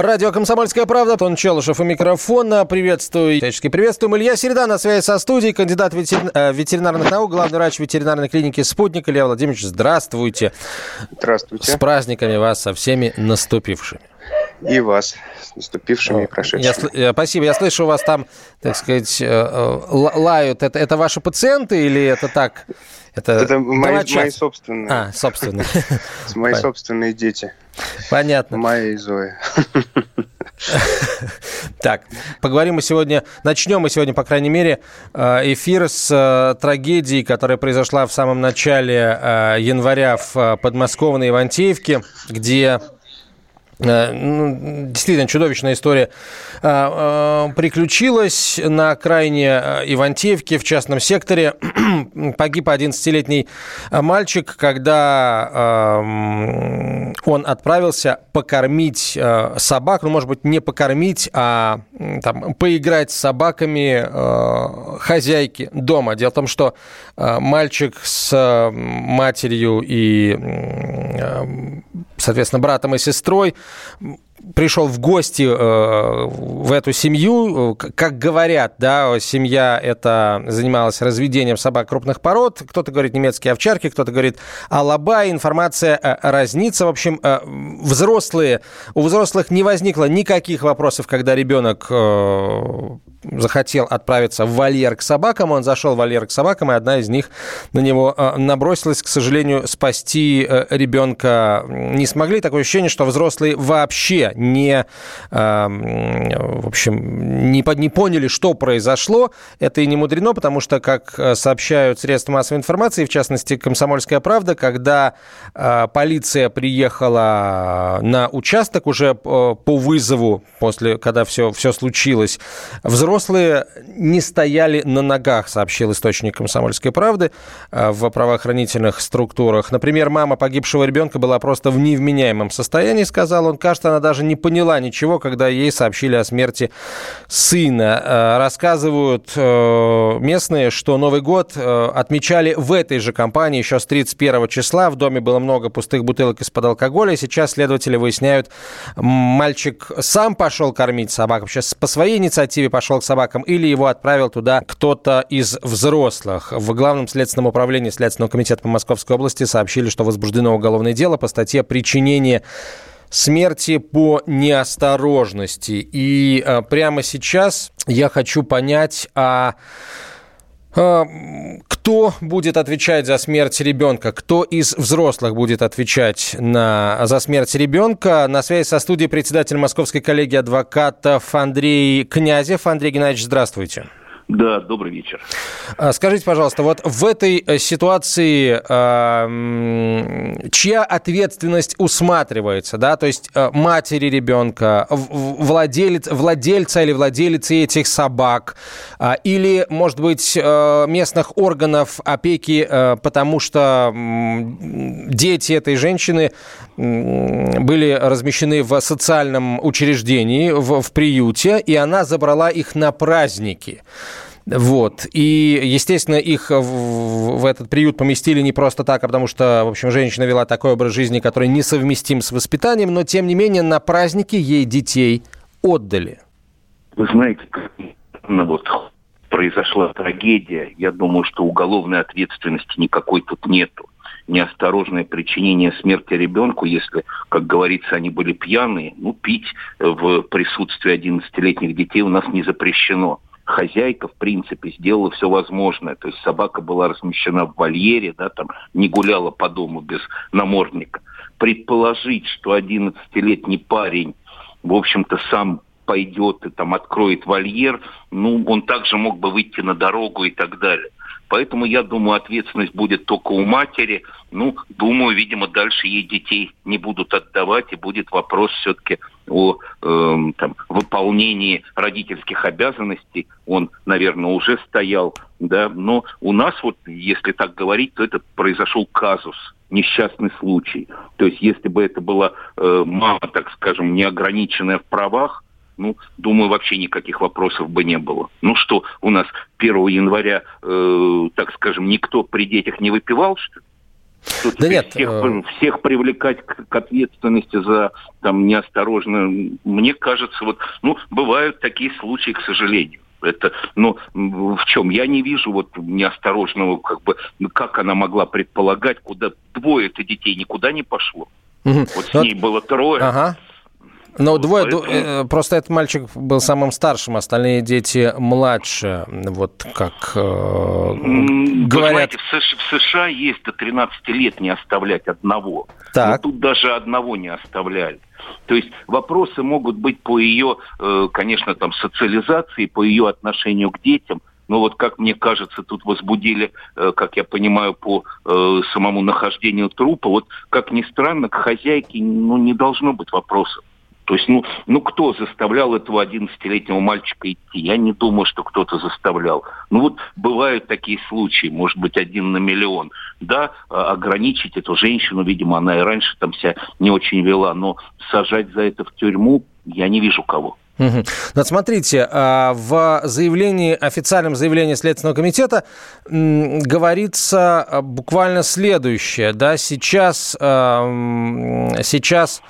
Радио «Комсомольская правда», Тон Челышев у микрофона. Приветствую, всячески приветствуем. Илья Середа на связи со студией, кандидат ветерин... э, ветеринарных наук, главный врач ветеринарной клиники «Спутник». Илья Владимирович, здравствуйте. Здравствуйте. С праздниками вас, со всеми наступившими. И вас с наступившими и прошедшими. Я, э, спасибо. Я слышу, у вас там, так сказать, э, лают. Это, это ваши пациенты или это так? Это, это мои, мои собственные. А, собственные. Мои собственные дети. Понятно. Майя и Зоя. Так, поговорим мы сегодня, начнем мы сегодня, по крайней мере, эфир с трагедией, которая произошла в самом начале января в подмосковной Ивантеевке, где Э, действительно чудовищная история а, а, приключилась на окраине э, Ивантеевки в частном секторе. Погиб 11-летний мальчик, когда он отправился покормить э, собак, ну, может быть, не покормить, а там, поиграть с собаками хозяйки дома. Дело в том, что мальчик с матерью и, соответственно, братом и сестрой 嗯。Пришел в гости э, в эту семью. Как говорят, да, семья это занималась разведением собак крупных пород. Кто-то говорит немецкие овчарки, кто-то говорит алаба. Информация э, разнится. В общем, э, взрослые, у взрослых не возникло никаких вопросов, когда ребенок захотел отправиться в вольер к собакам, он зашел в вольер к собакам, и одна из них на него э, набросилась. К сожалению, спасти э, ребенка не смогли. Такое ощущение, что взрослые вообще не, эм, в общем, не, не поняли, что произошло. Это и не мудрено, потому что, как э, сообщают средства массовой информации, в частности, «Комсомольская правда», когда полиция приехала на участок уже по вызову, после, когда все, все случилось, взрослые не стояли на ногах, сообщил источник «Комсомольской правды» э, в правоохранительных структурах. Например, мама погибшего ребенка была просто в невменяемом состоянии, сказал он. Кажется, она даже не поняла ничего, когда ей сообщили о смерти сына. Э, рассказывают э, местные, что Новый год отмечали в этой же компании еще с 31 числа. В доме было много пустых бутылок из-под алкоголя. Сейчас следователи выясняют, мальчик сам пошел кормить собак, вообще по своей инициативе пошел к собакам, или его отправил туда кто-то из взрослых. В Главном следственном управлении Следственного комитета по Московской области сообщили, что возбуждено уголовное дело по статье «Причинение смерти по неосторожности». И э, прямо сейчас я хочу понять, а а, кто будет отвечать за смерть ребенка? Кто из взрослых будет отвечать на, за смерть ребенка? На связи со студией председатель Московской коллегии адвокатов Андрей Князев. Андрей Геннадьевич, здравствуйте. Да, добрый вечер. А, скажите, пожалуйста, вот в этой э, ситуации э, чья ответственность усматривается, да, то есть э, матери ребенка, владелец, владельца или владелицы этих собак, э, или, может быть, э, местных органов опеки, потому что дети этой женщины были размещены в социальном учреждении, в, в приюте, и она забрала их на праздники. Вот. И, естественно, их в, в этот приют поместили не просто так, а потому что, в общем, женщина вела такой образ жизни, который несовместим с воспитанием, но, тем не менее, на праздники ей детей отдали. Вы знаете, ну, вот произошла трагедия. Я думаю, что уголовной ответственности никакой тут нету. Неосторожное причинение смерти ребенку, если, как говорится, они были пьяные, ну, пить в присутствии 11-летних детей у нас не запрещено хозяйка, в принципе, сделала все возможное. То есть собака была размещена в вольере, да, там не гуляла по дому без намордника. Предположить, что 11-летний парень, в общем-то, сам пойдет и там откроет вольер, ну, он также мог бы выйти на дорогу и так далее. Поэтому я думаю, ответственность будет только у матери. Ну, думаю, видимо, дальше ей детей не будут отдавать, и будет вопрос все-таки о э, там, выполнении родительских обязанностей. Он, наверное, уже стоял, да. Но у нас вот, если так говорить, то это произошел казус несчастный случай. То есть, если бы это была э, мама, так скажем, неограниченная в правах, ну, думаю, вообще никаких вопросов бы не было. Ну что, у нас 1 января, э, так скажем, никто при детях не выпивал, что ли? Что да нет. Всех, э... всех привлекать к, к ответственности за там неосторожно, мне кажется, вот, ну, бывают такие случаи, к сожалению. Это, ну, в чем? Я не вижу вот неосторожного, как бы, как она могла предполагать, куда двое-то детей никуда не пошло. Угу. Вот с вот. ней было трое. Ага. Но вот двое, поэтому... Э, просто этот мальчик был самым старшим, остальные дети младше. Вот как э, говорят. в США есть до 13 лет не оставлять одного. Так. Но тут даже одного не оставляли. То есть вопросы могут быть по ее, э, конечно, там социализации, по ее отношению к детям. Но вот, как мне кажется, тут возбудили, э, как я понимаю, по самому нахождению трупа. Вот, как ни странно, к хозяйке ну, не должно быть вопросов. То есть, ну, ну кто заставлял этого 11-летнего мальчика идти? Я не думаю, что кто-то заставлял. Ну вот бывают такие случаи, может быть, один на миллион. Да, а, ограничить эту женщину, видимо, она и раньше там себя не очень вела, но сажать за это в тюрьму я не вижу кого. Угу. Смотрите, а, в заявлении, официальном заявлении Следственного комитета говорится а, буквально следующее. Да, сейчас, сейчас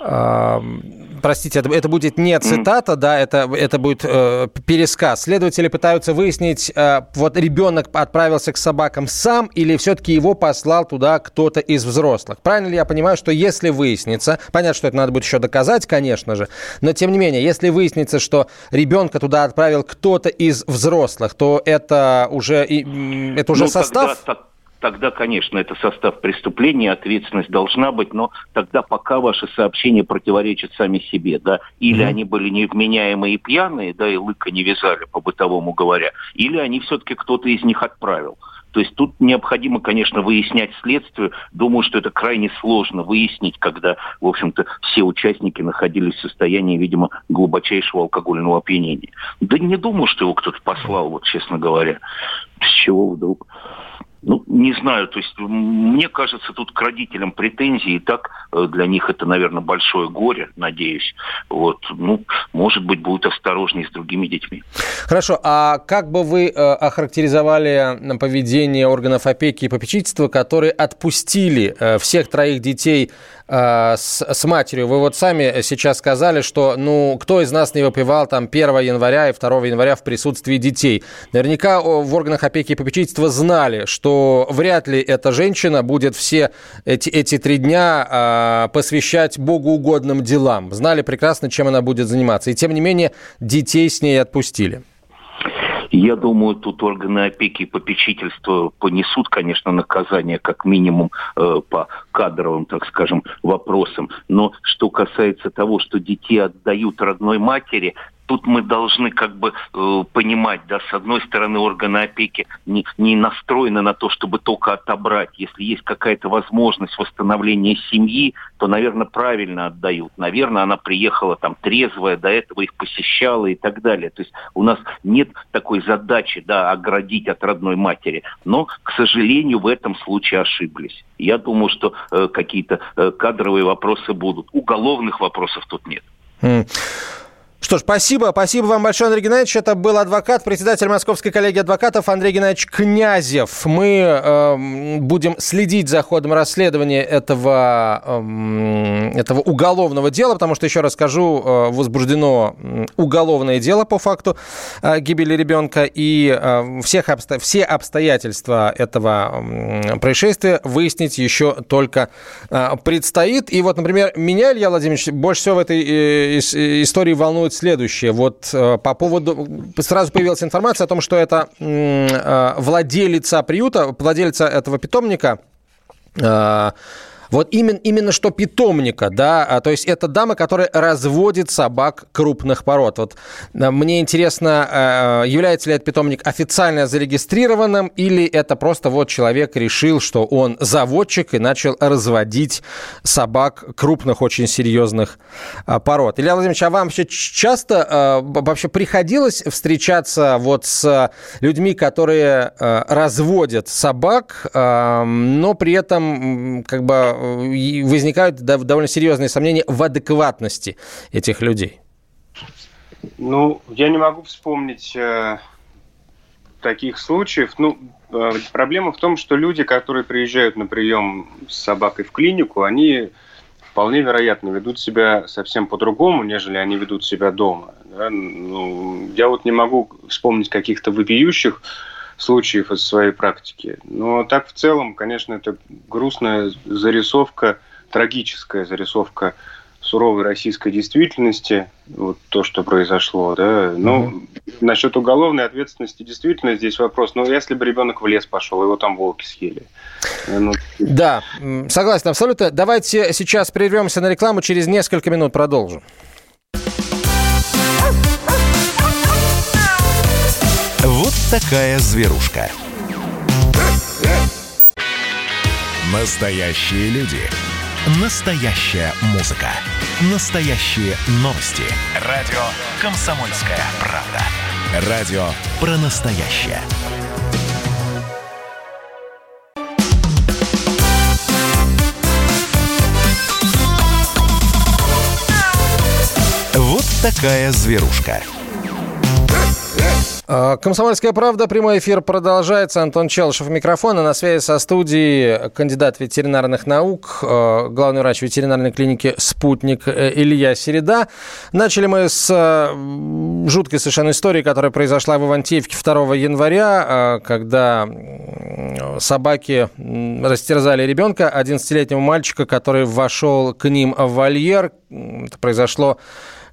простите, это, это будет не цитата, да, это, это будет э, пересказ. Следователи пытаются выяснить, э, вот ребенок отправился к собакам сам или все-таки его послал туда кто-то из взрослых. Правильно ли я понимаю, что если выяснится, понятно, что это надо будет еще доказать, конечно же, но тем не менее, если выяснится, что ребенка туда отправил кто-то из взрослых, то это уже, это уже ну, состав... Тогда, тогда, конечно, это состав преступления, ответственность должна быть, но тогда пока ваши сообщения противоречат сами себе, да, или mm-hmm. они были невменяемые и пьяные, да, и лыка не вязали, по-бытовому говоря, или они все-таки кто-то из них отправил. То есть тут необходимо, конечно, выяснять следствие. Думаю, что это крайне сложно выяснить, когда, в общем-то, все участники находились в состоянии, видимо, глубочайшего алкогольного опьянения. Да не думаю, что его кто-то послал, вот честно говоря. С чего вдруг? Ну, не знаю, то есть мне кажется, тут к родителям претензии, и так э, для них это, наверное, большое горе, надеюсь. Вот, ну, может быть, будут осторожнее с другими детьми. Хорошо, а как бы вы э, охарактеризовали поведение органов опеки и попечительства, которые отпустили э, всех троих детей с, с матерью. Вы вот сами сейчас сказали, что ну кто из нас не выпивал там 1 января и 2 января в присутствии детей. Наверняка в органах опеки и попечительства знали, что вряд ли эта женщина будет все эти, эти три дня э, посвящать богоугодным делам. Знали прекрасно, чем она будет заниматься. И тем не менее детей с ней отпустили. Я думаю, тут органы опеки и попечительства понесут, конечно, наказание как минимум э, по кадровым, так скажем, вопросам. Но что касается того, что детей отдают родной матери, тут мы должны как бы э, понимать, да, с одной стороны органы опеки не, не настроены на то, чтобы только отобрать. Если есть какая-то возможность восстановления семьи, то, наверное, правильно отдают. Наверное, она приехала там трезвая, до этого их посещала и так далее. То есть у нас нет такой задачи, да, оградить от родной матери. Но, к сожалению, в этом случае ошиблись. Я думаю, что э, какие-то э, кадровые вопросы будут. Уголовных вопросов тут нет. Что ж, спасибо. Спасибо вам большое, Андрей Геннадьевич. Это был адвокат, председатель Московской коллегии адвокатов Андрей Геннадьевич Князев. Мы э, будем следить за ходом расследования этого, э, этого уголовного дела, потому что, еще раз скажу, э, возбуждено уголовное дело по факту э, гибели ребенка, и э, всех обсто... все обстоятельства этого э, происшествия выяснить еще только э, предстоит. И вот, например, меня, Илья Владимирович, больше всего в этой э, истории волнует волнует следующее. Вот э, по поводу... Сразу появилась информация о том, что это э, владелица приюта, владелица этого питомника, э, Вот именно, именно что питомника, да, а, то есть это дама, которая разводит собак крупных пород. Вот а, мне интересно, а, является ли этот питомник официально зарегистрированным или это просто вот человек решил, что он заводчик и начал разводить собак крупных, очень серьезных пород. Илья Владимирович, а вам вообще часто вообще приходилось встречаться вот с людьми, которые разводят собак, но при этом как бы возникают довольно серьезные сомнения в адекватности этих людей. Ну, я не могу вспомнить э, таких случаев. Ну, э, проблема в том, что люди, которые приезжают на прием с собакой в клинику, они вполне вероятно ведут себя совсем по-другому, нежели они ведут себя дома. Да? Ну, я вот не могу вспомнить каких-то вопиющих случаев из своей практики. Но так в целом, конечно, это грустная зарисовка, трагическая зарисовка суровой российской действительности, вот то, что произошло, да. Ну, mm-hmm. насчет уголовной ответственности действительно здесь вопрос. Ну, если бы ребенок в лес пошел, его там волки съели. Ну... Да, согласен абсолютно. Давайте сейчас прервемся на рекламу, через несколько минут продолжим. Такая зверушка. Настоящие люди. Настоящая музыка. Настоящие новости. Радио «Комсомольская правда». Радио про настоящее. Вот такая зверушка. А, Комсомольская правда, прямой эфир продолжается. Антон Челышев, микрофон. И на связи со студией кандидат ветеринарных наук, а, главный врач ветеринарной клиники «Спутник» э, Илья Середа. Начали мы с а, жуткой совершенно истории, которая произошла в Ивантеевке 2 января, когда собаки растерзали ребенка, 11-летнего мальчика, который вошел к ним в вольер. Это произошло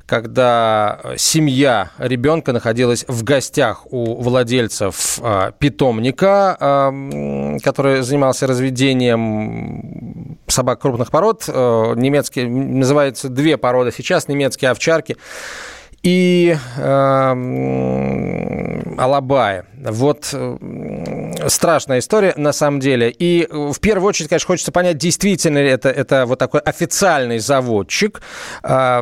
когда семья ребенка находилась в гостях у владельцев э, питомника, э, который занимался разведением собак крупных пород. Э, немецкие, называется две породы сейчас, немецкие овчарки и э, Алабая. Вот страшная история на самом деле. И в первую очередь, конечно, хочется понять, действительно ли это, это вот такой официальный заводчик. Э,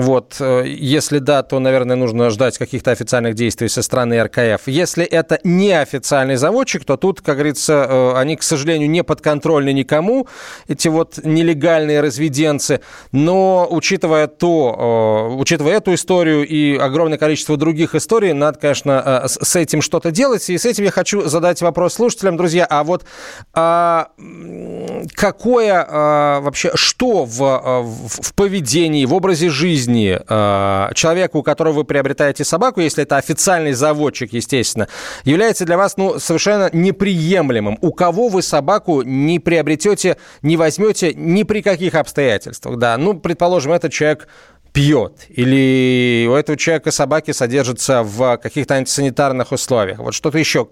вот, если да, то, наверное, нужно ждать каких-то официальных действий со стороны РКФ. Если это не официальный заводчик, то тут, как говорится, э, они, к сожалению, не подконтрольны никому, эти вот нелегальные разведенцы. Но учитывая то, э, учитывая эту историю, и огромное количество других историй. Надо, конечно, э, с этим что-то делать. И с этим я хочу задать вопрос слушателям, друзья. А вот а, какое а, вообще, что в, а, в, в поведении, в образе жизни а, человека, у которого вы приобретаете собаку, если это официальный заводчик, естественно, является для вас ну, совершенно неприемлемым? У кого вы собаку не приобретете, не возьмете ни при каких обстоятельствах? Да, ну, предположим, этот человек пьет, или у этого человека собаки содержатся в каких-то антисанитарных условиях. Вот что-то еще.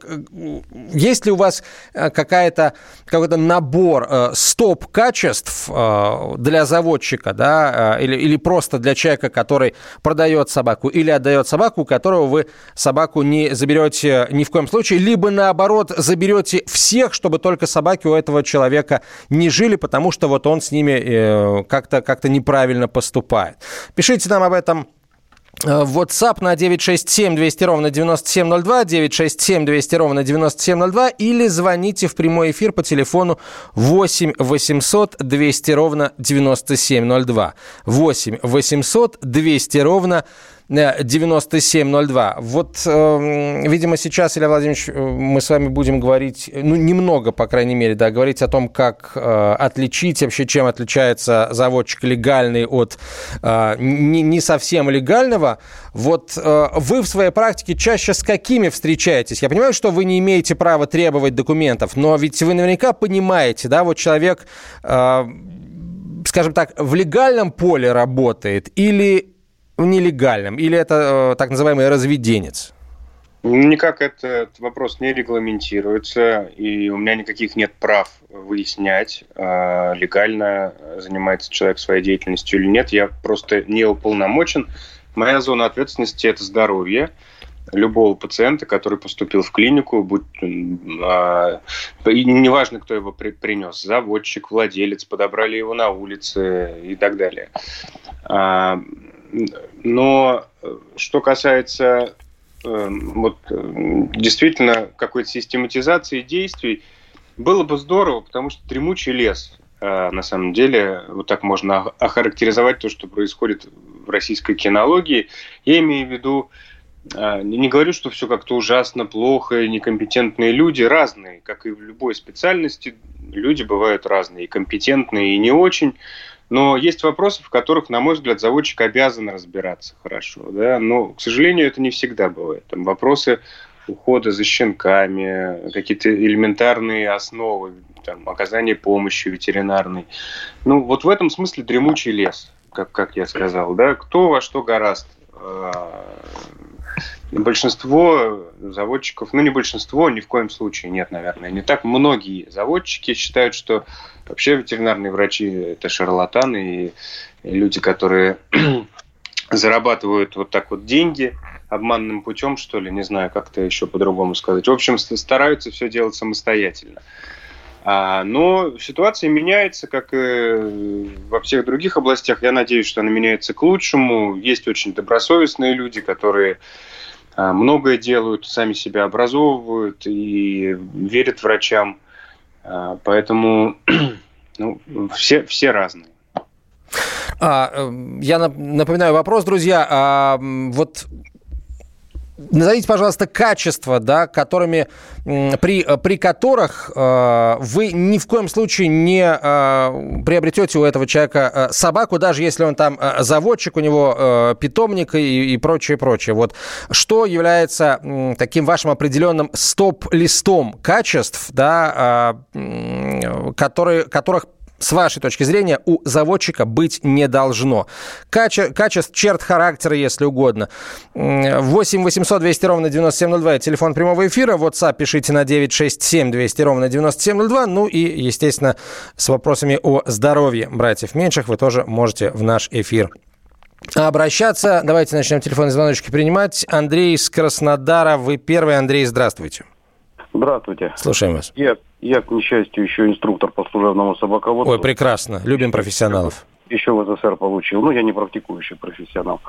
Есть ли у вас э, какая-то, какой-то набор э, стоп-качеств э, для заводчика, да, или, или просто для человека, который продает собаку или отдает собаку, у которого вы собаку не заберете ни в коем случае, либо наоборот заберете всех, чтобы только собаки у этого человека не жили, потому что вот он с ними как-то как неправильно поступает. Пишите нам об этом э, в WhatsApp на 967 200 ровно 9702, 967 200 ровно 9702 или звоните в прямой эфир по телефону 8 800 200 ровно 9702. 8 800 200 ровно 9702. Вот, э, видимо, сейчас, Илья Владимирович, э, мы с вами будем говорить, ну, немного, по крайней мере, да, говорить о том, как э, отличить вообще, чем отличается заводчик легальный от э, не, не совсем легального. Вот э, вы в своей практике чаще с какими встречаетесь? Я понимаю, что вы не имеете права требовать документов, но ведь вы наверняка понимаете, да, вот человек, э, скажем так, в легальном поле работает или в нелегальном? Или это э, так называемый разведенец? Никак этот вопрос не регламентируется, и у меня никаких нет прав выяснять, а, легально занимается человек своей деятельностью или нет. Я просто не уполномочен. Моя зона ответственности – это здоровье любого пациента, который поступил в клинику, будь, а, и неважно, кто его при, принес, заводчик, владелец, подобрали его на улице и так далее. А, но э, что касается Эм, вот э, действительно какой-то систематизации действий было бы здорово, потому что дремучий лес, э, на самом деле, вот так можно охарактеризовать то, что происходит в российской кинологии. Я имею в виду, э, не говорю, что все как-то ужасно, плохо, некомпетентные люди разные, как и в любой специальности, люди бывают разные, и компетентные, и не очень. Но есть вопросы, в которых, на мой взгляд, заводчик обязан разбираться хорошо. Да? Но, к сожалению, это не всегда бывает. Там вопросы ухода за щенками, какие-то элементарные основы, там, оказание помощи ветеринарной. Ну, вот в этом смысле дремучий лес, как, как я сказал. Да? Кто во что гораст. Большинство заводчиков, ну не большинство, ни в коем случае нет, наверное, не так. Многие заводчики считают, что вообще ветеринарные врачи это шарлатаны и люди, которые зарабатывают вот так вот деньги обманным путем, что ли, не знаю, как-то еще по-другому сказать. В общем, стараются все делать самостоятельно. А, но ситуация меняется, как и во всех других областях. Я надеюсь, что она меняется к лучшему. Есть очень добросовестные люди, которые многое делают, сами себя образовывают и верят врачам. А, поэтому ну, все, все разные. А, э, я напоминаю вопрос, друзья. А, вот назовите, пожалуйста, качества, да, которыми, при, при которых э, вы ни в коем случае не э, приобретете у этого человека э, собаку, даже если он там э, заводчик, у него э, питомник и, и прочее, прочее. Вот что является э, таким вашим определенным стоп-листом качеств, да, э, которые, которых с вашей точки зрения, у заводчика быть не должно. Каче, качеств, черт характера, если угодно. 8 800 200 ровно 9702, телефон прямого эфира. WhatsApp пишите на 967 200 ровно 9702. Ну и, естественно, с вопросами о здоровье братьев меньших вы тоже можете в наш эфир обращаться. Давайте начнем телефонные звоночки принимать. Андрей из Краснодара. Вы первый. Андрей, здравствуйте. Здравствуйте. Слушаем вас. Я, я, к несчастью, еще инструктор по служебному собаководству. Ой, прекрасно. Любим профессионалов. Еще в СССР получил. Ну, я не практикующий профессионал.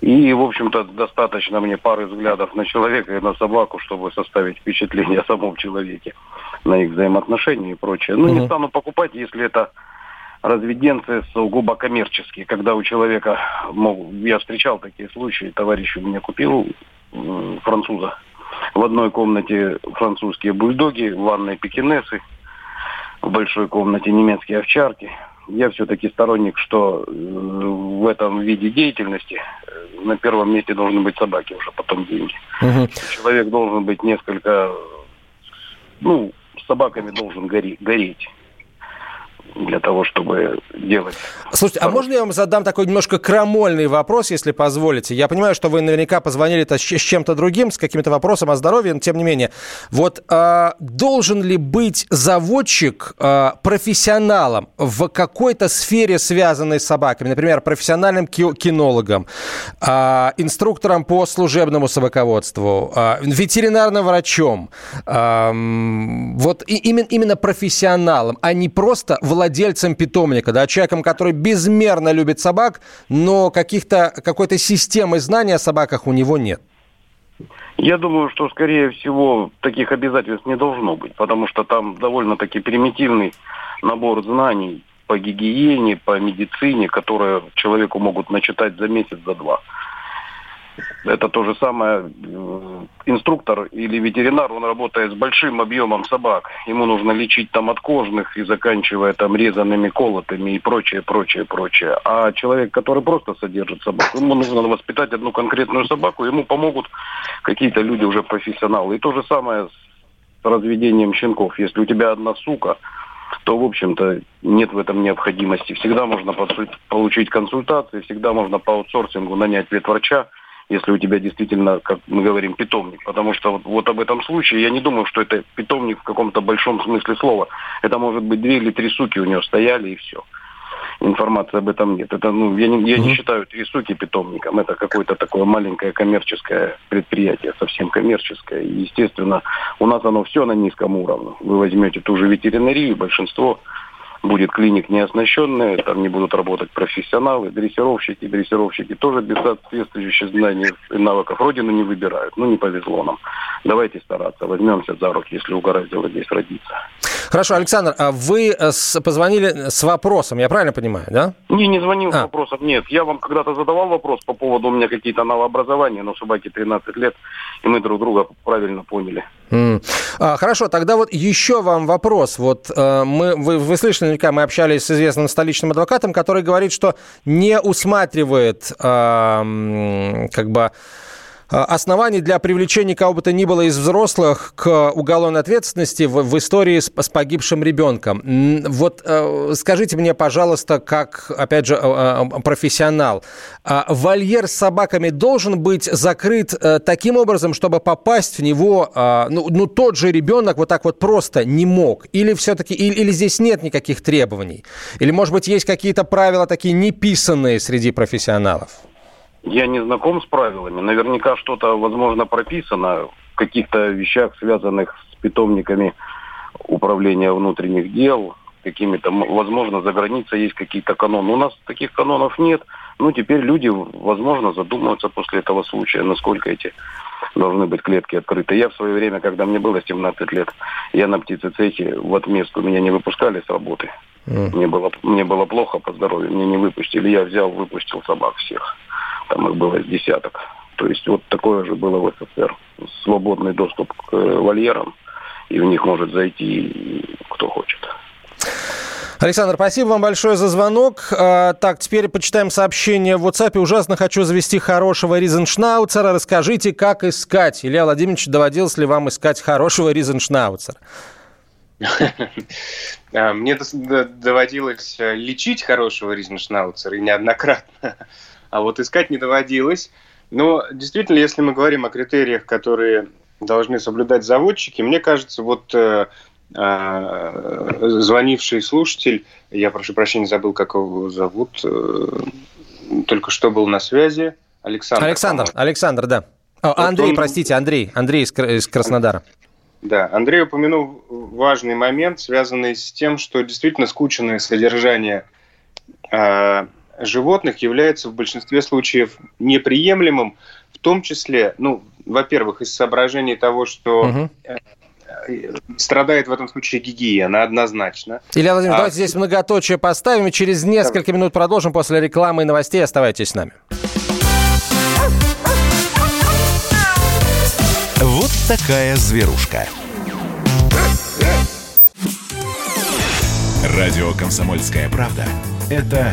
И, в общем-то, достаточно мне пары взглядов на человека и на собаку, чтобы составить впечатление о самом человеке, на их взаимоотношения и прочее. Ну, угу. не стану покупать, если это разведенцы сугубо коммерческие, когда у человека, мол, я встречал такие случаи, товарищ у меня купил француза, в одной комнате французские бульдоги, в ванной пекинесы, в большой комнате немецкие овчарки. Я все-таки сторонник, что э, в этом виде деятельности э, на первом месте должны быть собаки, уже потом деньги. Угу. Человек должен быть несколько, ну, с собаками должен гореть для того, чтобы делать. Слушайте, а можно я вам задам такой немножко крамольный вопрос, если позволите? Я понимаю, что вы наверняка позвонили с чем-то другим, с каким-то вопросом о здоровье, но тем не менее. Вот э, должен ли быть заводчик э, профессионалом в какой-то сфере, связанной с собаками? Например, профессиональным кинологом, э, инструктором по служебному собаководству, э, ветеринарным врачом. Э, вот и, именно, именно профессионалом, а не просто владельцем владельцем питомника, да, человеком, который безмерно любит собак, но каких-то, какой-то системы знаний о собаках у него нет? Я думаю, что, скорее всего, таких обязательств не должно быть, потому что там довольно-таки примитивный набор знаний по гигиене, по медицине, которые человеку могут начитать за месяц, за два. Это то же самое. Э, инструктор или ветеринар, он работает с большим объемом собак. Ему нужно лечить там от кожных и заканчивая там резанными, колотыми и прочее, прочее, прочее. А человек, который просто содержит собаку, ему нужно воспитать одну конкретную собаку, ему помогут какие-то люди уже профессионалы. И то же самое с разведением щенков. Если у тебя одна сука, то, в общем-то, нет в этом необходимости. Всегда можно получить консультации, всегда можно по аутсорсингу нанять ветврача, если у тебя действительно, как мы говорим, питомник. Потому что вот, вот об этом случае я не думаю, что это питомник в каком-то большом смысле слова. Это может быть две или три суки у него стояли и все информации об этом нет. Это, ну, я не, я не считаю три суки питомником. Это какое-то такое маленькое коммерческое предприятие, совсем коммерческое. И, естественно, у нас оно все на низком уровне. Вы возьмете ту же ветеринарию, большинство будет клиник не оснащенная, там не будут работать профессионалы, дрессировщики, дрессировщики тоже без соответствующих знаний и навыков родину не выбирают. Ну, не повезло нам. Давайте стараться, возьмемся за руки, если угораздило здесь родиться. Хорошо, Александр, а вы э, позвонили с вопросом, я правильно понимаю, да? Не, не звонил а. с вопросом, нет. Я вам когда-то задавал вопрос по поводу у меня какие-то новообразования, но собаке 13 лет, и мы друг друга правильно поняли. Mm. А, хорошо, тогда вот еще вам вопрос. Вот э, мы, вы, вы слышали, наверняка мы общались с известным столичным адвокатом, который говорит, что не усматривает э, как бы оснований для привлечения кого бы то ни было из взрослых к уголовной ответственности в, в истории с, с погибшим ребенком. Вот э, скажите мне, пожалуйста, как, опять же, э, э, профессионал, вольер с собаками должен быть закрыт таким образом, чтобы попасть в него, ну, ну тот же ребенок вот так вот просто не мог? Или все-таки, или, или здесь нет никаких требований? Или, может быть, есть какие-то правила такие неписанные среди профессионалов? Я не знаком с правилами. Наверняка что-то, возможно, прописано в каких-то вещах, связанных с питомниками управления внутренних дел, какими-то, возможно, за границей есть какие-то каноны. У нас таких канонов нет. Ну, теперь люди, возможно, задумаются после этого случая, насколько эти должны быть клетки открыты. Я в свое время, когда мне было 17 лет, я на птицецехе в отместку меня не выпускали с работы. Mm. Мне, было, мне было плохо по здоровью, мне не выпустили. Я взял, выпустил собак всех там их было с десяток. То есть вот такое же было в СССР. Свободный доступ к э, вольерам, и в них может зайти кто хочет. Александр, спасибо вам большое за звонок. А, так, теперь почитаем сообщение в WhatsApp. Ужасно хочу завести хорошего Ризеншнауцера. Расскажите, как искать. Илья Владимирович, доводилось ли вам искать хорошего Ризеншнауцера? А, мне доводилось э, лечить хорошего Ризеншнауцера и неоднократно а вот искать не доводилось. Но действительно, если мы говорим о критериях, которые должны соблюдать заводчики, мне кажется, вот э, э, звонивший слушатель, я прошу прощения, забыл, как его зовут, э, только что был на связи, Александр. Александр, Александр, да. О, вот Андрей, он... простите, Андрей, Андрей из, из Краснодара. Да, Андрей упомянул важный момент, связанный с тем, что действительно скученное содержание э, животных является в большинстве случаев неприемлемым, в том числе, ну, во-первых, из соображений того, что угу. страдает в этом случае гигиена однозначно. Илья Владимирович, а... давайте здесь многоточие поставим и через несколько минут продолжим после рекламы и новостей. Оставайтесь с нами. Вот такая зверушка. Радио «Комсомольская правда» — это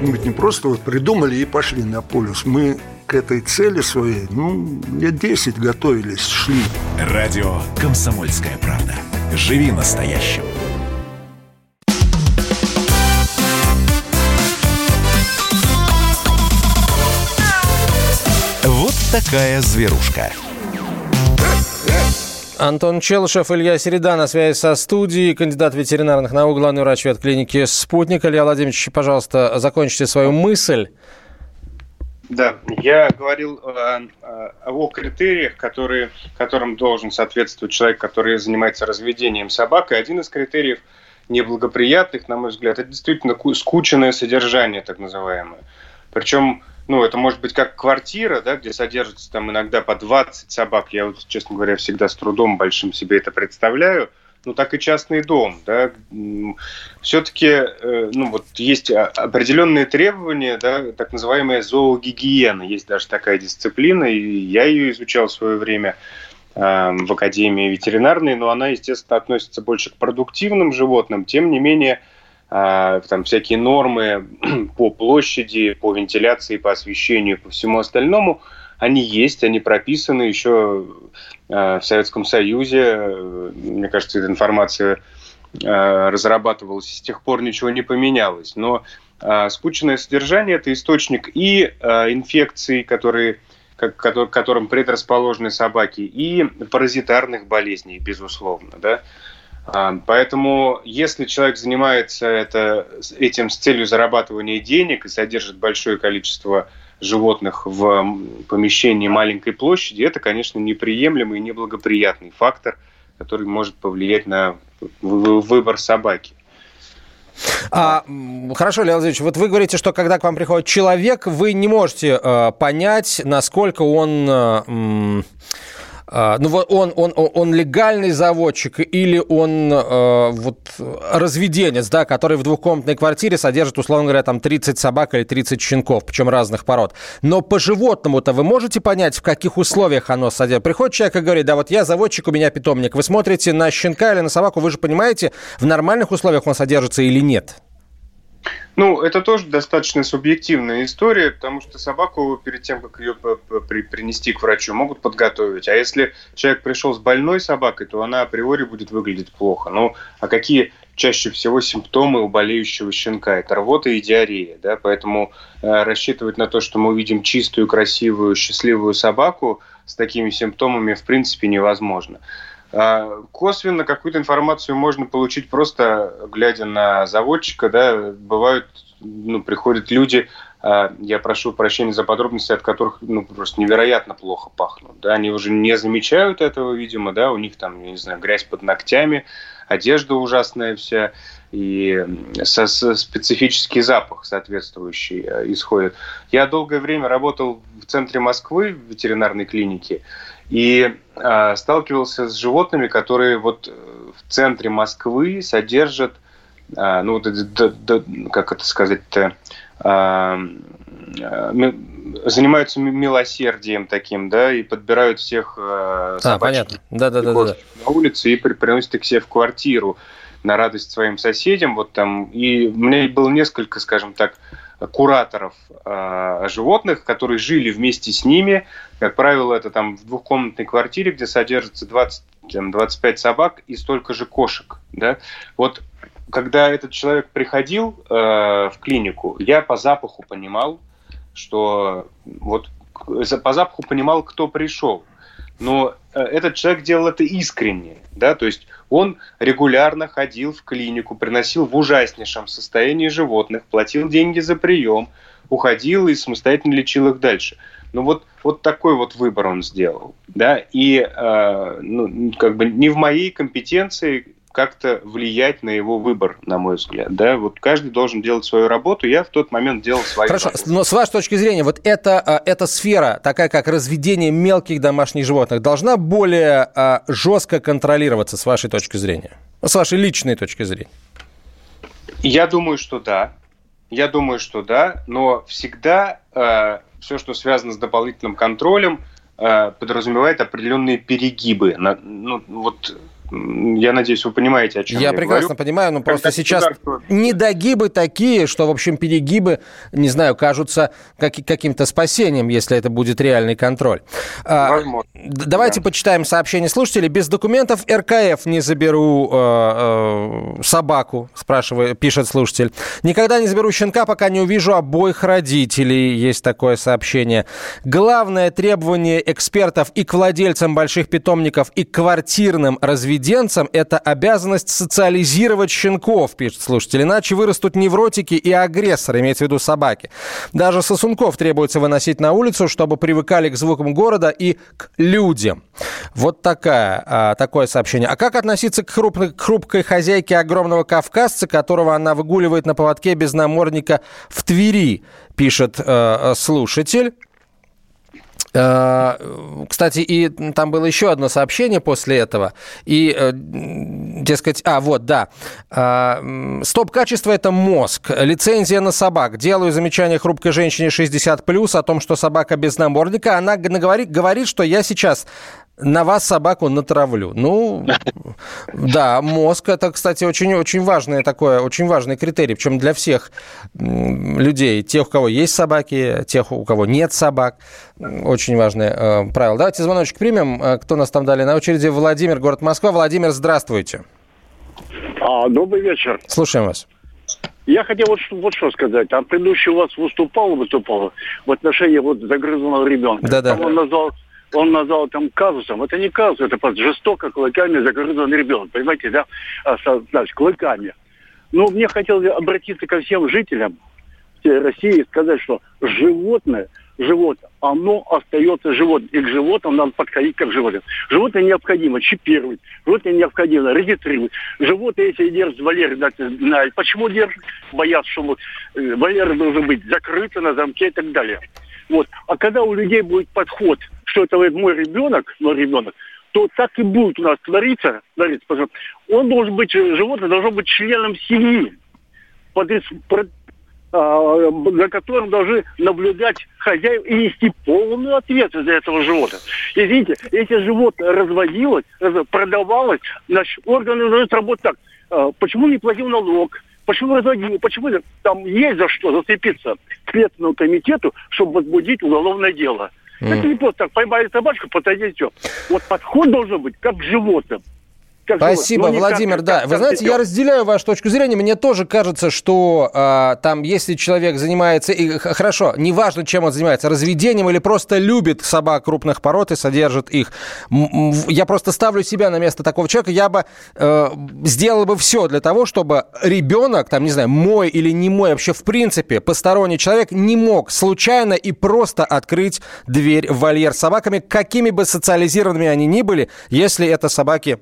мы ведь не просто вот придумали и пошли на полюс. Мы к этой цели своей, ну, лет 10 готовились, шли. Радио «Комсомольская правда». Живи настоящим. Вот такая зверушка. Антон Челышев, Илья Середа на связи со студией, кандидат ветеринарных наук, главный врач ветклиники «Спутник». Илья Владимирович, пожалуйста, закончите свою мысль. Да, я говорил о, о критериях, которые, которым должен соответствовать человек, который занимается разведением собак. И один из критериев неблагоприятных, на мой взгляд, это действительно скученное содержание, так называемое. Причем ну, это может быть как квартира, да, где содержится там иногда по 20 собак. Я вот, честно говоря, всегда с трудом большим себе это представляю. ну, так и частный дом. Да? Все-таки ну, вот есть определенные требования, да, так называемая зоогигиена. Есть даже такая дисциплина, и я ее изучал в свое время в Академии ветеринарной, но она, естественно, относится больше к продуктивным животным. Тем не менее, там всякие нормы по площади, по вентиляции, по освещению, по всему остальному, они есть, они прописаны еще а, в Советском Союзе. Мне кажется, эта информация а, разрабатывалась, с тех пор ничего не поменялось. Но скучное содержание – это источник и инфекций, которые которым предрасположены собаки, и паразитарных болезней, безусловно. Да? А, поэтому, если человек занимается это, этим с целью зарабатывания денег и содержит большое количество животных в помещении маленькой площади, это, конечно, неприемлемый и неблагоприятный фактор, который может повлиять на выбор собаки. А, хорошо, Леонид Владимирович, вот вы говорите, что когда к вам приходит человек, вы не можете э, понять, насколько он... Э, ну вот он, он, он легальный заводчик или он э, вот разведенец, да, который в двухкомнатной квартире содержит, условно говоря, там 30 собак или 30 щенков, причем разных пород. Но по животному-то вы можете понять, в каких условиях оно содержит? Приходит человек и говорит, да, вот я заводчик, у меня питомник. Вы смотрите на щенка или на собаку, вы же понимаете, в нормальных условиях он содержится или нет? Ну, это тоже достаточно субъективная история, потому что собаку перед тем, как ее принести к врачу, могут подготовить. А если человек пришел с больной собакой, то она априори будет выглядеть плохо. Ну, а какие чаще всего симптомы у болеющего щенка? Это рвота и диарея. Да? Поэтому э, рассчитывать на то, что мы увидим чистую, красивую, счастливую собаку с такими симптомами, в принципе, невозможно. А, косвенно какую-то информацию можно получить просто глядя на заводчика, да, бывают, ну, приходят люди, а, я прошу прощения за подробности, от которых, ну, просто невероятно плохо пахнут, да, они уже не замечают этого, видимо, да, у них там, я не знаю, грязь под ногтями, одежда ужасная вся, и со, со специфический запах соответствующий э, исходит. Я долгое время работал в центре Москвы, в ветеринарной клинике, и э, сталкивался с животными, которые вот э, в центре Москвы содержат, э, ну, д, д, д, как это сказать-то, э, э, занимаются милосердием таким, да, и подбирают всех э, а, понятно. Да, да, да, да, да. на улице и при, приносят их себе в квартиру на радость своим соседям. Вот там и у меня было несколько, скажем так, кураторов э, животных, которые жили вместе с ними. Как правило, это там в двухкомнатной квартире, где содержится 20, 25 собак и столько же кошек. Да? Вот когда этот человек приходил э, в клинику, я по запаху понимал, что вот по запаху понимал, кто пришел. Но э, этот человек делал это искренне, да, то есть он регулярно ходил в клинику, приносил в ужаснейшем состоянии животных, платил деньги за прием, уходил и самостоятельно лечил их дальше. Ну вот, вот такой вот выбор он сделал, да, и э, ну, как бы не в моей компетенции как-то влиять на его выбор, на мой взгляд. Да? Вот каждый должен делать свою работу. Я в тот момент делал свою Хорошо, работу. но с вашей точки зрения, вот эта, а, эта сфера, такая как разведение мелких домашних животных, должна более а, жестко контролироваться с вашей точки зрения? С вашей личной точки зрения? Я думаю, что да. Я думаю, что да, но всегда э, все, что связано с дополнительным контролем, э, подразумевает определенные перегибы. На, ну, вот я надеюсь, вы понимаете, о чем я, я прекрасно говорю. понимаю, но просто сейчас недогибы такие, что, в общем, перегибы, не знаю, кажутся как, каким-то спасением, если это будет реальный контроль. А, Возможно. Давайте да. почитаем сообщение слушателей. Без документов РКФ не заберу э, э, собаку, спрашивает, пишет слушатель. Никогда не заберу щенка, пока не увижу обоих родителей. Есть такое сообщение. Главное требование экспертов и к владельцам больших питомников, и к квартирным разведениям разведенцам это обязанность социализировать щенков, пишет слушатель. Иначе вырастут невротики и агрессоры, имеется в виду собаки. Даже сосунков требуется выносить на улицу, чтобы привыкали к звукам города и к людям. Вот такая, а, такое сообщение. А как относиться к хрупкой, к хрупкой хозяйке огромного кавказца, которого она выгуливает на поводке без намордника в Твери, пишет э, слушатель. Э, кстати, и там было еще одно сообщение после этого. И э, дескать, а, вот, да. М, Стоп-качество – это мозг. Лицензия на собак. Делаю замечание хрупкой женщине 60+, о том, что собака без намордника. Она говорит, говорит, что я сейчас на вас собаку натравлю. Ну, да, мозг это, кстати, очень, очень важный такой, очень важный критерий, причем для всех людей, тех, у кого есть собаки, тех, у кого нет собак, очень важное э, правило. Давайте звоночек примем. Э, Кто нас там дали на очереди? Владимир, город Москва. Владимир, здравствуйте. А, добрый вечер. Слушаем вас. Я хотел вот, что- вот что сказать. Там предыдущий у вас выступал, выступал в отношении вот загрызанного ребенка. Да-да. Он назвал, он назвал там казусом. Это не казус, это просто жестоко клыками загрызанный ребенок. Понимаете, да? А, со- значит, клыками. Но мне хотелось обратиться ко всем жителям России и сказать, что животное, животное, оно остается животным. И к животным надо подходить как к животным. Животное необходимо чипировать, животное необходимо регистрировать. Животное, если держит Валерий, знает, почему держит, боятся, что э, Валера должен быть закрыто на замке и так далее. Вот. А когда у людей будет подход, что это мой ребенок, мой ребенок, то так и будет у нас твориться, твориться что он должен быть, животное должно быть членом семьи, под, про- а, за которым должны наблюдать хозяева и нести полную ответственность за этого животного. Извините, если животное разводилось, раз- продавалось, значит, органы должны работать так. А, Почему не платил налог? Почему разводил? Почему там есть за что зацепиться Следственному комитету, чтобы возбудить уголовное дело? Это не просто так, поймали собачку, все. Вот подход должен быть как к животным. Как Спасибо, не Владимир. как- да, как- вы как знаете, я разделяю вашу точку зрения. Мне тоже кажется, что а, там, если человек занимается, и, хорошо, неважно, чем он занимается, разведением или просто любит собак крупных пород и содержит их. Я просто ставлю себя на место такого человека. Я бы э, сделал бы все для того, чтобы ребенок, там, не знаю, мой или не мой, вообще в принципе посторонний человек не мог случайно и просто открыть дверь в вольер с собаками, какими бы социализированными они ни были, если это собаки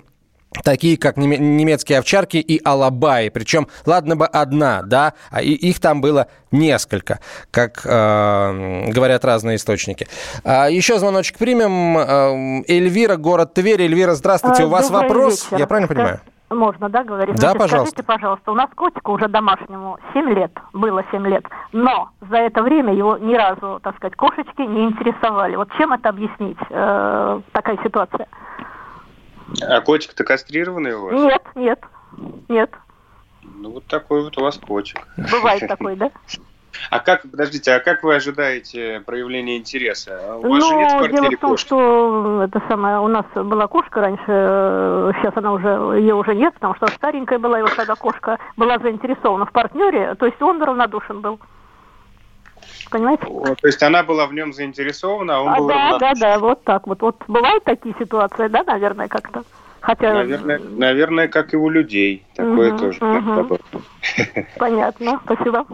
такие как неме- немецкие овчарки и алабаи. Причем, ладно бы одна, да, а их там было несколько, как э, говорят разные источники. А, еще звоночек примем. Э, Эльвира, город Тверь. Эльвира, здравствуйте. А, У вас добрый вопрос? вечер. Я правильно понимаю? Можно, да, говорить? Да, Значит, пожалуйста. Скажите, пожалуйста, у нас котику уже домашнему 7 лет, было 7 лет, но за это время его ни разу, так сказать, кошечки не интересовали. Вот чем это объяснить, э, такая ситуация? А котик-то кастрированный у вас? Нет, нет, нет. Ну, вот такой вот у вас котик. Бывает такой, да? А как, подождите, а как вы ожидаете проявления интереса? У вас же нет в Ну, дело квартире в том, кошки. что это самое, у нас была кошка раньше, э, сейчас она уже, ее уже нет, потому что старенькая была, и вот тогда кошка была заинтересована в партнере, то есть он равнодушен был. Понимаете? То есть она была в нем заинтересована, а он А, был да, да, равнодушен. да, вот так вот. Вот бывают такие ситуации, да, наверное, как-то. Хотя, Наверное, наверное, как и у людей. Такое Мгм, тоже бывает. понятно, спасибо.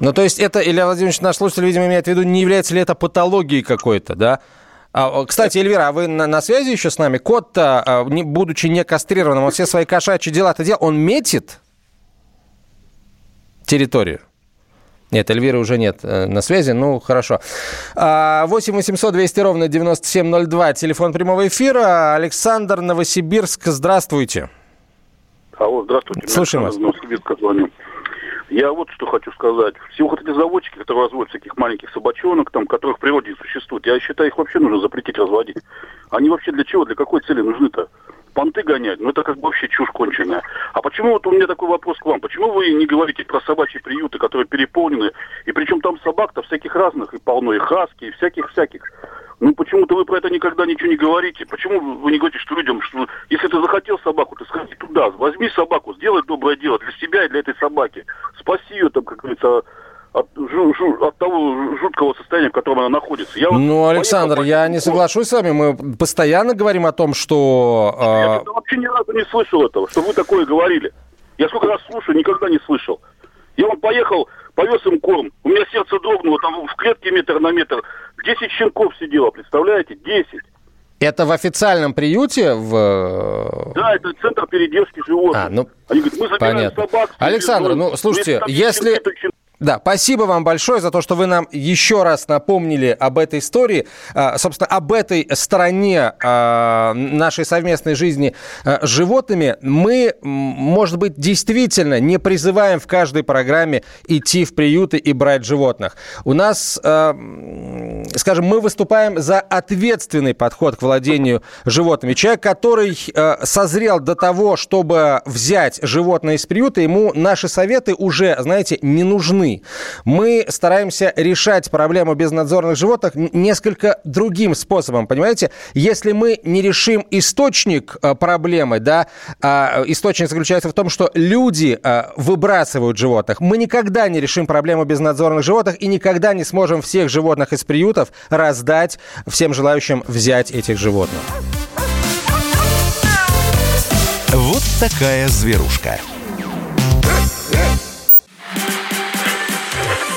Ну, то есть это, Илья Владимирович, наш слушатель, видимо, имеет в виду, не является ли это патологией какой-то, да? А, кстати, Эльвира, а вы на, на связи еще с нами? Кот-то, а, не- будучи не кастрированным, он все свои кошачьи дела-то делал, он метит территорию? Нет, Эльвиры уже нет э, на связи, ну, хорошо. А, 8 800 200 ровно 9702, телефон прямого эфира. Александр, Новосибирск, здравствуйте. Алло, здравствуйте. Слушаем из Новосибирска звоню. Я вот что хочу сказать. Все вот эти заводчики, которые разводят всяких маленьких собачонок, там, которых в природе не существует, я считаю, их вообще нужно запретить разводить. Они вообще для чего, для какой цели нужны-то? Понты гонять? Ну, это как бы вообще чушь конченая. А почему, вот у меня такой вопрос к вам, почему вы не говорите про собачьи приюты, которые переполнены, и причем там собак-то всяких разных, и полно, и хаски, и всяких-всяких. Ну, почему-то вы про это никогда ничего не говорите. Почему вы- не говорите, что людям, что если ты захотел собаку, ты сходи туда, возьми собаку, сделай доброе дело для себя и для этой собаки. Спаси ее, там, как говорится, от, жу- жу- от того жуткого состояния, в котором она находится. Я вот Ну, Александр, поехал, я не соглашусь с вами. Мы постоянно говорим о том, что... Я э, что-то вообще ни разу не слышал этого, что вы такое говорили. Я сколько раз слушаю, никогда не слышал. Я он поехал, повез им корм. У меня сердце дрогнуло, там в клетке метр на метр. 10 щенков сидело, представляете? 10. Это в официальном приюте в... Да, это центр передержки животных. А, ну, Они говорят, мы забираем понятно. собак. Александр, ну, слушайте, если-. Да, спасибо вам большое за то, что вы нам еще раз напомнили об этой истории, а, собственно, об этой стороне а, нашей совместной жизни а, с животными. Мы, может быть, действительно не призываем в каждой программе идти в приюты и брать животных. У нас, скажем, мы выступаем за ответственный подход к владению животными. Человек, который созрел до того, чтобы взять животное из приюта, ему наши советы уже, знаете, не нужны. Мы стараемся решать проблему безнадзорных животных несколько другим способом, понимаете? Если мы не решим источник э, проблемы, да, а, источник заключается в том, что люди э, выбрасывают животных, мы никогда не решим проблему безнадзорных животных и никогда не сможем всех животных из приютов раздать всем желающим взять этих животных. Вот такая зверушка.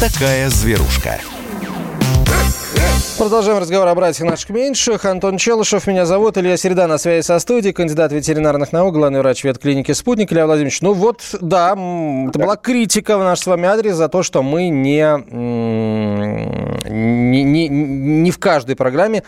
Такая зверушка. Продолжаем разговор о братьях наших меньших. Антон Челышев меня зовут. Илья Середа на связи со студией. Кандидат ветеринарных наук, главный врач ветклиники «Спутник». Илья Владимирович, ну вот, да, это была критика в наш с вами адрес за то, что мы не, не, не, не в каждой программе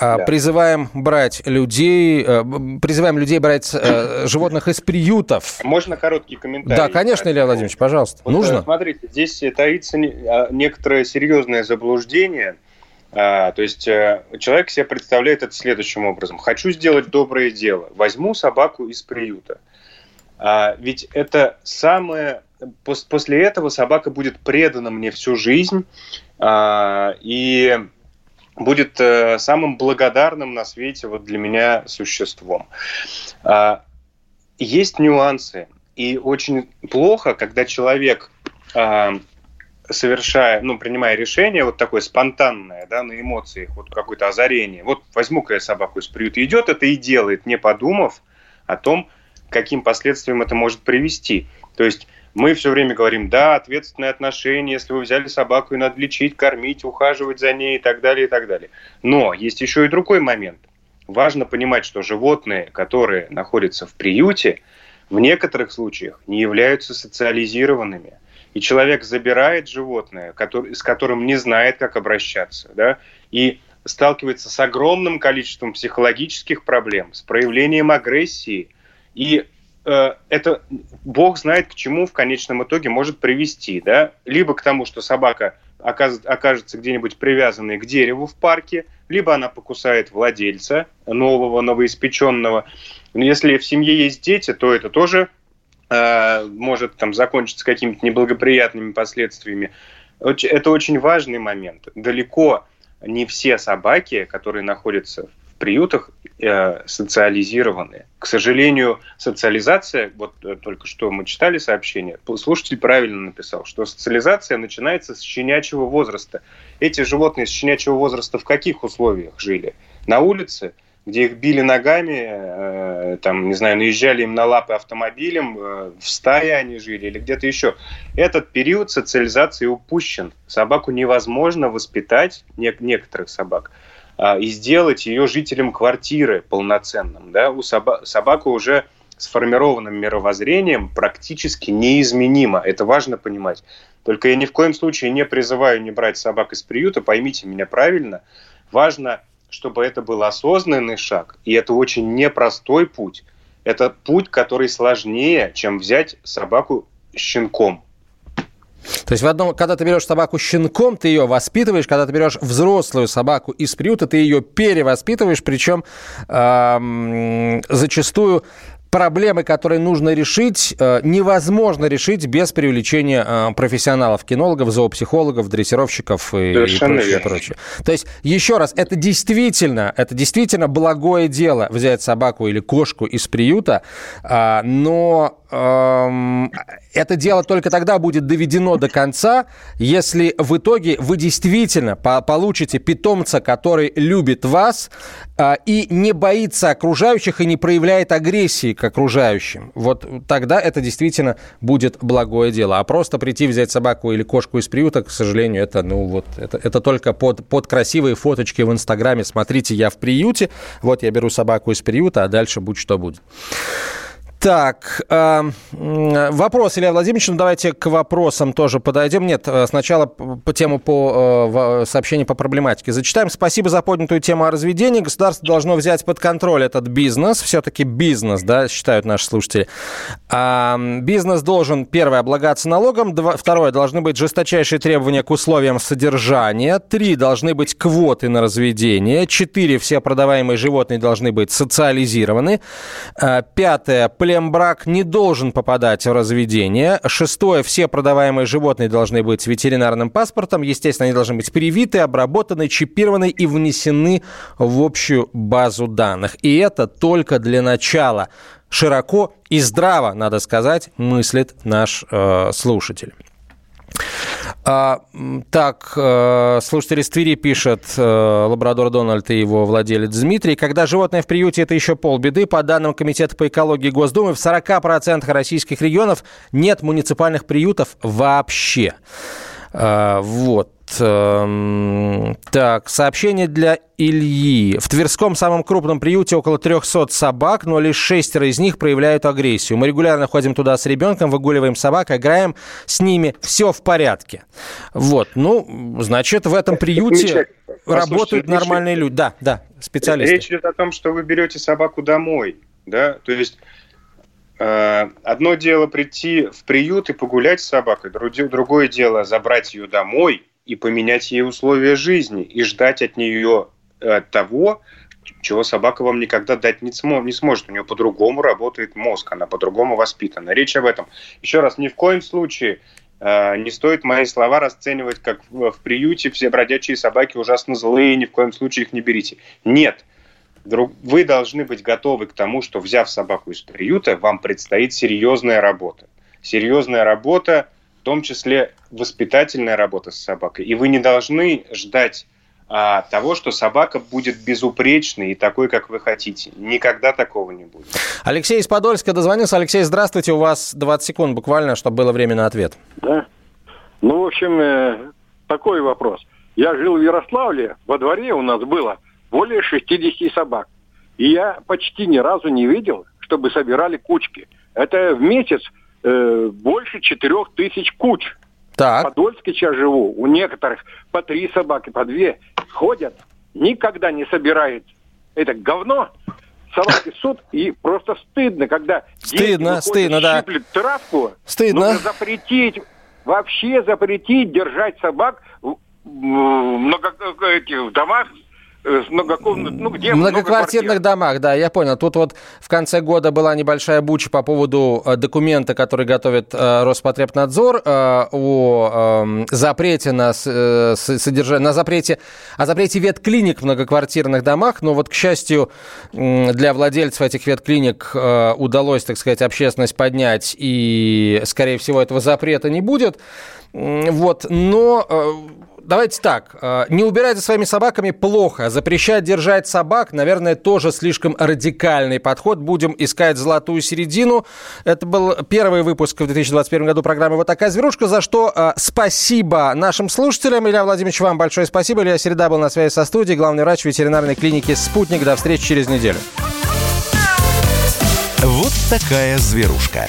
Да. призываем брать людей, э, призываем людей брать э, животных из приютов. Можно короткий комментарий? Да, конечно, Илья Владимирович, пожалуйста. Вот, Нужно? э, Смотрите, здесь таится а, некоторое серьезное заблуждение. А, То есть человек себе представляет это следующим образом. Хочу сделать доброе дело. Возьму собаку из приюта. А, Ведь это самое... пос- После этого собака будет предана мне всю жизнь. а, И будет э, самым благодарным на свете вот для меня существом. А, Есть нюансы. И очень плохо, когда человек, а, совершая, ну, принимая решение вот такое спонтанное, да, на эмоциях, вот какое-то озарение. Вот возьму-ка я собаку из приюта, идет это и делает, не подумав о том, каким последствиям это может привести. То есть мы все время говорим, да, ответственное отношение, если вы взяли собаку, и надо лечить, кормить, ухаживать за ней и так далее, и так далее. Но есть еще и другой момент. Важно понимать, что животные, которые находятся в приюте, в некоторых случаях не являются социализированными. И человек забирает животное, который, с которым не знает, как обращаться, да, и сталкивается с огромным количеством психологических проблем, с проявлением агрессии. И это Бог знает, к чему в конечном итоге может привести. Да? Либо к тому, что собака окажется где-нибудь привязанной к дереву в парке, либо она покусает владельца нового, новоиспеченного. Но Если в семье есть дети, то это тоже э, может там закончиться какими-то неблагоприятными последствиями. Это очень важный момент. Далеко не все собаки, которые находятся в приютах, э, социализированы. К сожалению, социализация, вот э, только что мы читали сообщение, слушатель правильно написал, что социализация начинается с щенячьего возраста. Эти животные с щенячьего возраста в каких условиях жили? На улице, где их били ногами, э, там, не знаю, наезжали им на лапы автомобилем, э, в стае они жили или где-то еще. Этот период социализации упущен. Собаку невозможно воспитать, не- некоторых собак, и сделать ее жителем квартиры полноценным. Да? У соба- собака уже сформированным мировоззрением практически неизменима. Это важно понимать. Только я ни в коем случае не призываю не брать собак из приюта, поймите меня правильно. Важно, чтобы это был осознанный шаг, и это очень непростой путь. Это путь, который сложнее, чем взять собаку щенком. То есть в одном, когда ты берешь собаку щенком, ты ее воспитываешь, когда ты берешь взрослую собаку из приюта, ты ее перевоспитываешь, причем эм, зачастую проблемы, которые нужно решить, э, невозможно решить без привлечения э, профессионалов, кинологов, зоопсихологов, дрессировщиков и, и прочее, верно. прочее. То есть, еще раз, это действительно, это действительно благое дело взять собаку или кошку из приюта, а, но это дело только тогда будет доведено до конца, если в итоге вы действительно по- получите питомца, который любит вас а, и не боится окружающих и не проявляет агрессии к окружающим. Вот тогда это действительно будет благое дело. А просто прийти взять собаку или кошку из приюта, к сожалению, это, ну, вот, это, это только под, под красивые фоточки в Инстаграме. Смотрите, я в приюте, вот я беру собаку из приюта, а дальше будь что будет. Так, э, вопрос, Илья Владимирович, ну давайте к вопросам тоже подойдем. Нет, э, сначала по тему по э, сообщению по проблематике. Зачитаем. Спасибо за поднятую тему о разведении. Государство должно взять под контроль этот бизнес. Все-таки бизнес, да, считают наши слушатели. М, бизнес должен, первое, облагаться налогом. Два- второе, должны быть жесточайшие требования к условиям содержания. Три, должны быть квоты на разведение. Четыре, все продаваемые животные должны быть социализированы. А, Пятое, плембрак не должен попадать в разведение. Шестое, все продаваемые животные должны быть с ветеринарным паспортом. Естественно, они должны быть привиты, обработаны, чипированы и внесены в общую базу данных. И это только для начала. Широко и здраво, надо сказать, мыслит наш э, слушатель. А, так, э, слушатель из Твери пишет, э, лабрадор Дональд и его владелец Дмитрий, когда животное в приюте, это еще полбеды. По данным Комитета по экологии Госдумы, в 40% российских регионов нет муниципальных приютов вообще. А, вот. эм, Так, сообщение для Ильи. В Тверском самом крупном приюте около 300 собак, но лишь шестеро из них проявляют агрессию. Мы регулярно ходим туда с ребенком, выгуливаем собак, играем с ними. Все в порядке. Вот. Ну, значит, в этом приюте Миша, работают нормальные люди. Да, да, специалисты. Речь идет о том, что вы берете собаку домой, да, то есть э, одно дело прийти в приют и погулять с собакой, другое дело забрать ее домой и поменять ей условия жизни и ждать от нее э, того, чего собака вам никогда дать не, смо- не сможет. У нее по-другому работает мозг, она по-другому воспитана. Речь об этом. Еще раз, ни в коем случае э, не стоит мои слова расценивать как в, в приюте все бродячие собаки ужасно злые, ни в коем случае их не берите. Нет. Друг- Вы должны быть готовы к тому, что взяв собаку из приюта, вам предстоит серьезная работа. Серьезная работа, в том числе воспитательная работа с собакой. И вы не должны ждать а, того, что собака будет безупречной и такой, как вы хотите. Никогда такого не будет. Алексей из Подольска дозвонился. Алексей, здравствуйте. У вас 20 секунд буквально, чтобы было время на ответ. Да. Ну, в общем, э, такой вопрос. Я жил в Ярославле, во дворе у нас было более 60 собак. И я почти ни разу не видел, чтобы собирали кучки. Это в месяц э, больше 4 тысяч куч. Так. В Подольске сейчас живу. У некоторых по три собаки, по две ходят. Никогда не собирают это говно. Собаки суд, и просто стыдно, когда дети Стыдно, выходят, стыдно, да. травку. Стыдно. Нужно запретить, вообще запретить держать собак в, много, в домах э, с многокомнат, ну где В много многоквартирных домах, да, я понял. Тут вот в конце года была небольшая буча по поводу э, документа, который готовит э, Роспотребнадзор о э, запрете на, с- э, с- содержа- на запрете, о запрете ветклиник в многоквартирных домах. Но вот, к счастью, для владельцев этих ветклиник удалось, так сказать, общественность поднять, и, скорее всего, этого запрета не будет. Вот, но давайте так, э, не убирать за своими собаками плохо, запрещать держать собак, наверное, тоже слишком радикальный подход. Будем искать золотую середину. Это был первый выпуск в 2021 году программы «Вот такая зверушка», за что э, спасибо нашим слушателям. Илья Владимирович, вам большое спасибо. Илья Середа был на связи со студией, главный врач ветеринарной клиники «Спутник». До встречи через неделю. Вот такая зверушка.